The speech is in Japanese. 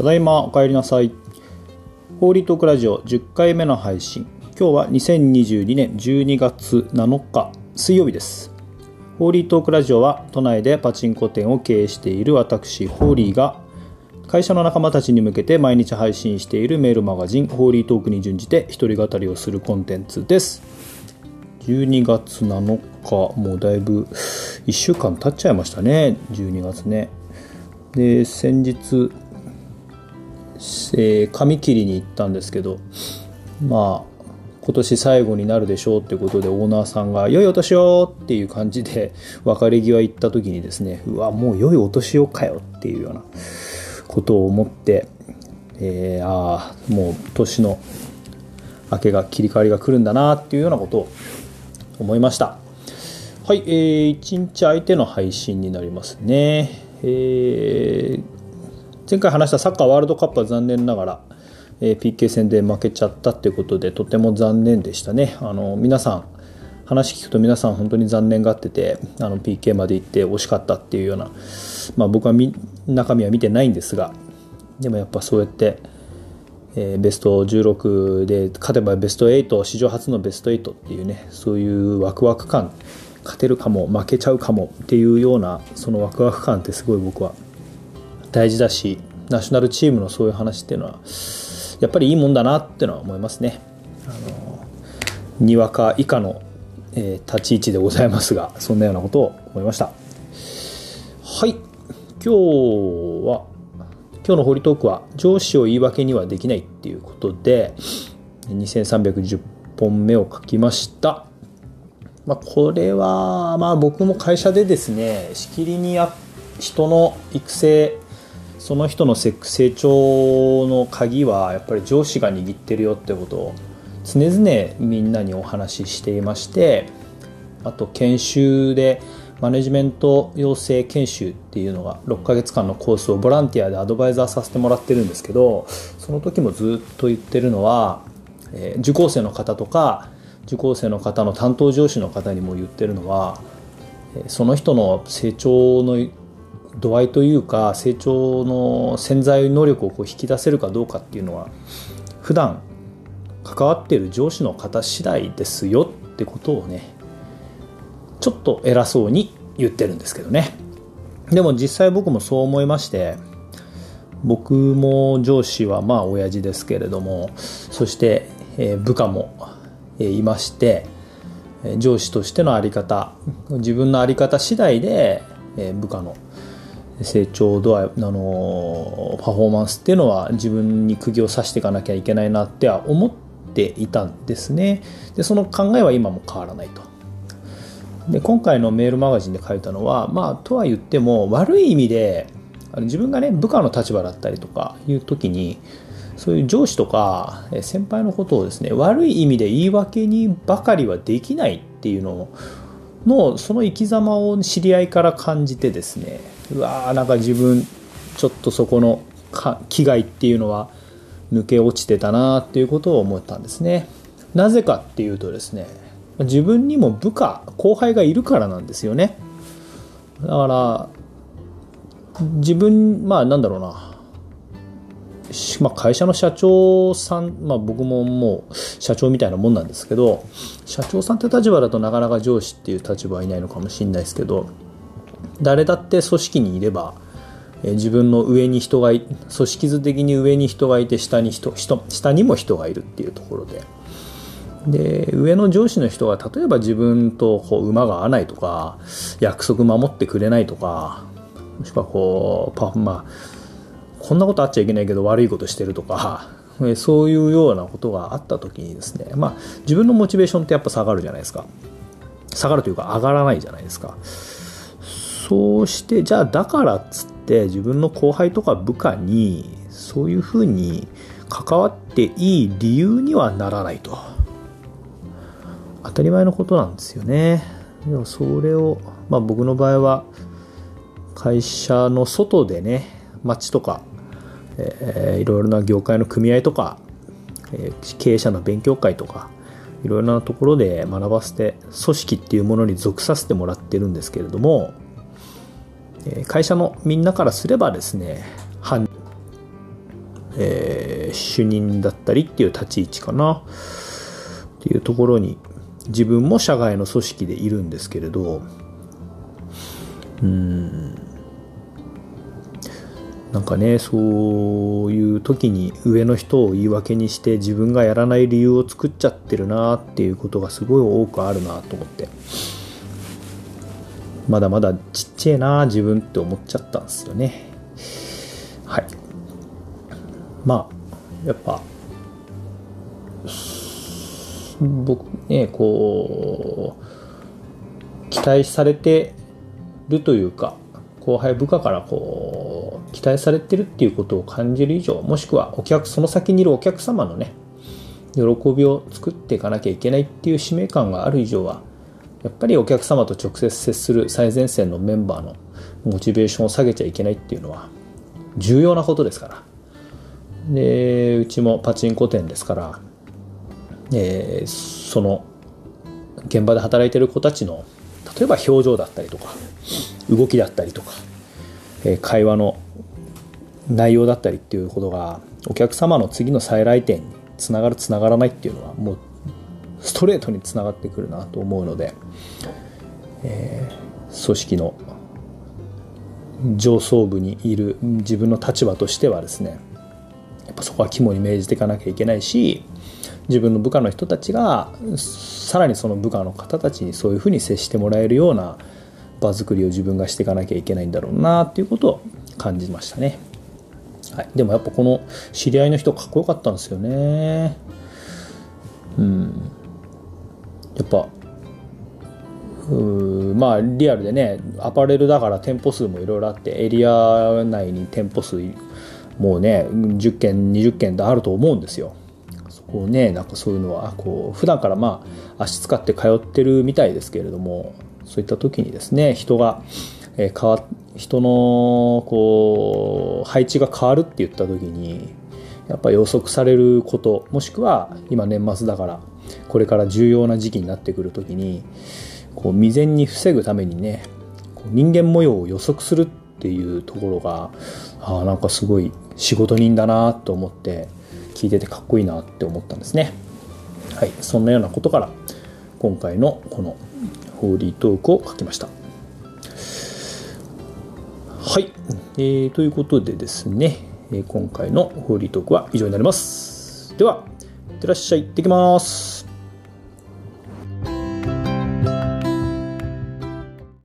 ただいまお帰りなさい。ホーリートークラジオ10回目の配信。今日は2022年12月7日水曜日です。ホーリートークラジオは都内でパチンコ店を経営している私、ホーリーが会社の仲間たちに向けて毎日配信しているメールマガジンホーリートークに準じて一人語りをするコンテンツです。12月7日、もうだいぶ1週間経っちゃいましたね、12月ね。で、先日、えー、髪切りに行ったんですけどまあ今年最後になるでしょうってことでオーナーさんが「良いお年を!」っていう感じで別れ際行った時にですねうわもう良いお年をかよっていうようなことを思って、えー、ああもう年の明けが切り替わりが来るんだなっていうようなことを思いましたはい、えー、1日相手の配信になりますねえー前回話したサッカーワールドカップは残念ながら、えー、PK 戦で負けちゃったっていうことでとても残念でしたね。あの皆さん話聞くと皆さん本当に残念がっててあの PK まで行って惜しかったっていうような、まあ、僕は中身は見てないんですがでもやっぱそうやって、えー、ベスト16で勝てばベスト8史上初のベスト8っていうねそういうワクワク感勝てるかも負けちゃうかもっていうようなそのワクワク感ってすごい僕は大事だしナショナルチームのそういう話っていうのはやっぱりいいもんだなってのは思いますね。あのにわか以下の、えー、立ち位置でございますがそんなようなことを思いました。はい今日は今日のホリトークは上司を言い訳にはできないっていうことで2310本目を書きました。まあ、これはまあ僕も会社でですねしきりにや人の育成その人の成長の鍵はやっぱり上司が握ってるよってことを常々みんなにお話ししていましてあと研修でマネジメント養成研修っていうのが6ヶ月間のコースをボランティアでアドバイザーさせてもらってるんですけどその時もずっと言ってるのは、えー、受講生の方とか受講生の方の担当上司の方にも言ってるのはその人の成長の度合いというか成長の潜在能力をこう引き出せるかどうかっていうのは普段関わっている上司の方次第ですよってことをねちょっと偉そうに言ってるんですけどね。でも実際僕もそう思いまして僕も上司はまあ親父ですけれどもそして部下もいまして上司としての在り方自分の在り方次第で部下の成長度合いあのパフォーマンスっていうのは自分に釘を刺していかなきゃいけないなっては思っていたんですね。でその考えは今も変わらないと。で今回のメールマガジンで書いたのはまあとは言っても悪い意味で自分がね部下の立場だったりとかいう時にそういう上司とか先輩のことをですね悪い意味で言い訳にばかりはできないっていうののその生き様を知り合いから感じてですねうわーなんか自分ちょっとそこの危害っていうのは抜け落ちてたなっていうことを思ったんですね。なぜかっていうとですね自分にも部下後輩がいるからなんですよね。だから自分まあなんだろうな。まあ、会社の社長さん、まあ、僕ももう社長みたいなもんなんですけど社長さんって立場だとなかなか上司っていう立場はいないのかもしれないですけど誰だって組織にいれば、自分の上に人が組織図的に上に人がいて下に人人下にも人がいるっていうところで。で上の上司の人が例えば自分とこう馬が合わないとか約束守ってくれないとかもしくはこうパまあこんなことあっちゃいけないけど悪いことしてるとかそういうようなことがあった時にですねまあ自分のモチベーションってやっぱ下がるじゃないですか。下がるというか上がらないじゃないですか。そうしてじゃあだからっつって自分の後輩とか部下にそういうふうに関わっていい理由にはならないと。当たり前のことなんですよね。でもそれを、まあ、僕の場合は会社の外でね街とか、えー、いろいろな業界の組合とか、えー、経営者の勉強会とかいろいろなところで学ばせて組織っていうものに属させてもらってるんですけれども会社のみんなからすればですねえー、主任だったりっていう立ち位置かなっていうところに自分も社外の組織でいるんですけれどうんなんかねそういう時に上の人を言い訳にして自分がやらない理由を作っちゃってるなっていうことがすごい多くあるなと思って。まだまだちっちゃいな自分って思っちゃったんですよね。はい。まあやっぱ僕ねこう期待されてるというか後輩部下からこう期待されてるっていうことを感じる以上もしくはお客その先にいるお客様のね喜びを作っていかなきゃいけないっていう使命感がある以上はやっぱりお客様と直接接する最前線のメンバーのモチベーションを下げちゃいけないっていうのは重要なことですから。でうちもパチンコ店ですから、えー、その現場で働いてる子たちの例えば表情だったりとか動きだったりとか、えー、会話の内容だったりっていうことがお客様の次の再来店につながるつながらないっていうのはもうストレートにつながってくるなと思うので、えー、組織の上層部にいる自分の立場としてはですねやっぱそこは肝に銘じていかなきゃいけないし自分の部下の人たちがさらにその部下の方たちにそういうふうに接してもらえるような場作りを自分がしていかなきゃいけないんだろうなっていうことを感じましたね。はい、でもやっぱこの知り合いの人かっこよかったんですよね。うん。やっぱうまあリアルでねアパレルだから店舗数もいろいろあってエリア内に店舗数もうね10件20件とあると思うんですよ。そこをねなんかそういうのはこう普段からまあ足使って通ってるみたいですけれどもそういった時にですね人が、え、変わ人のこう配置が変わるって言った時にやっぱ予測されることもしくは今年末だからこれから重要な時期になってくる時にこう未然に防ぐためにね人間模様を予測するっていうところがあなんかすごい仕事人だなと思って聞いててかっこいいなって思ったんですね。はい、そんなようなことから今回のこのホーリートークを書きました。はい、えー、ということでですね、え今回のホーリートークは以上になります。では、いってらっしゃい、行ってきます。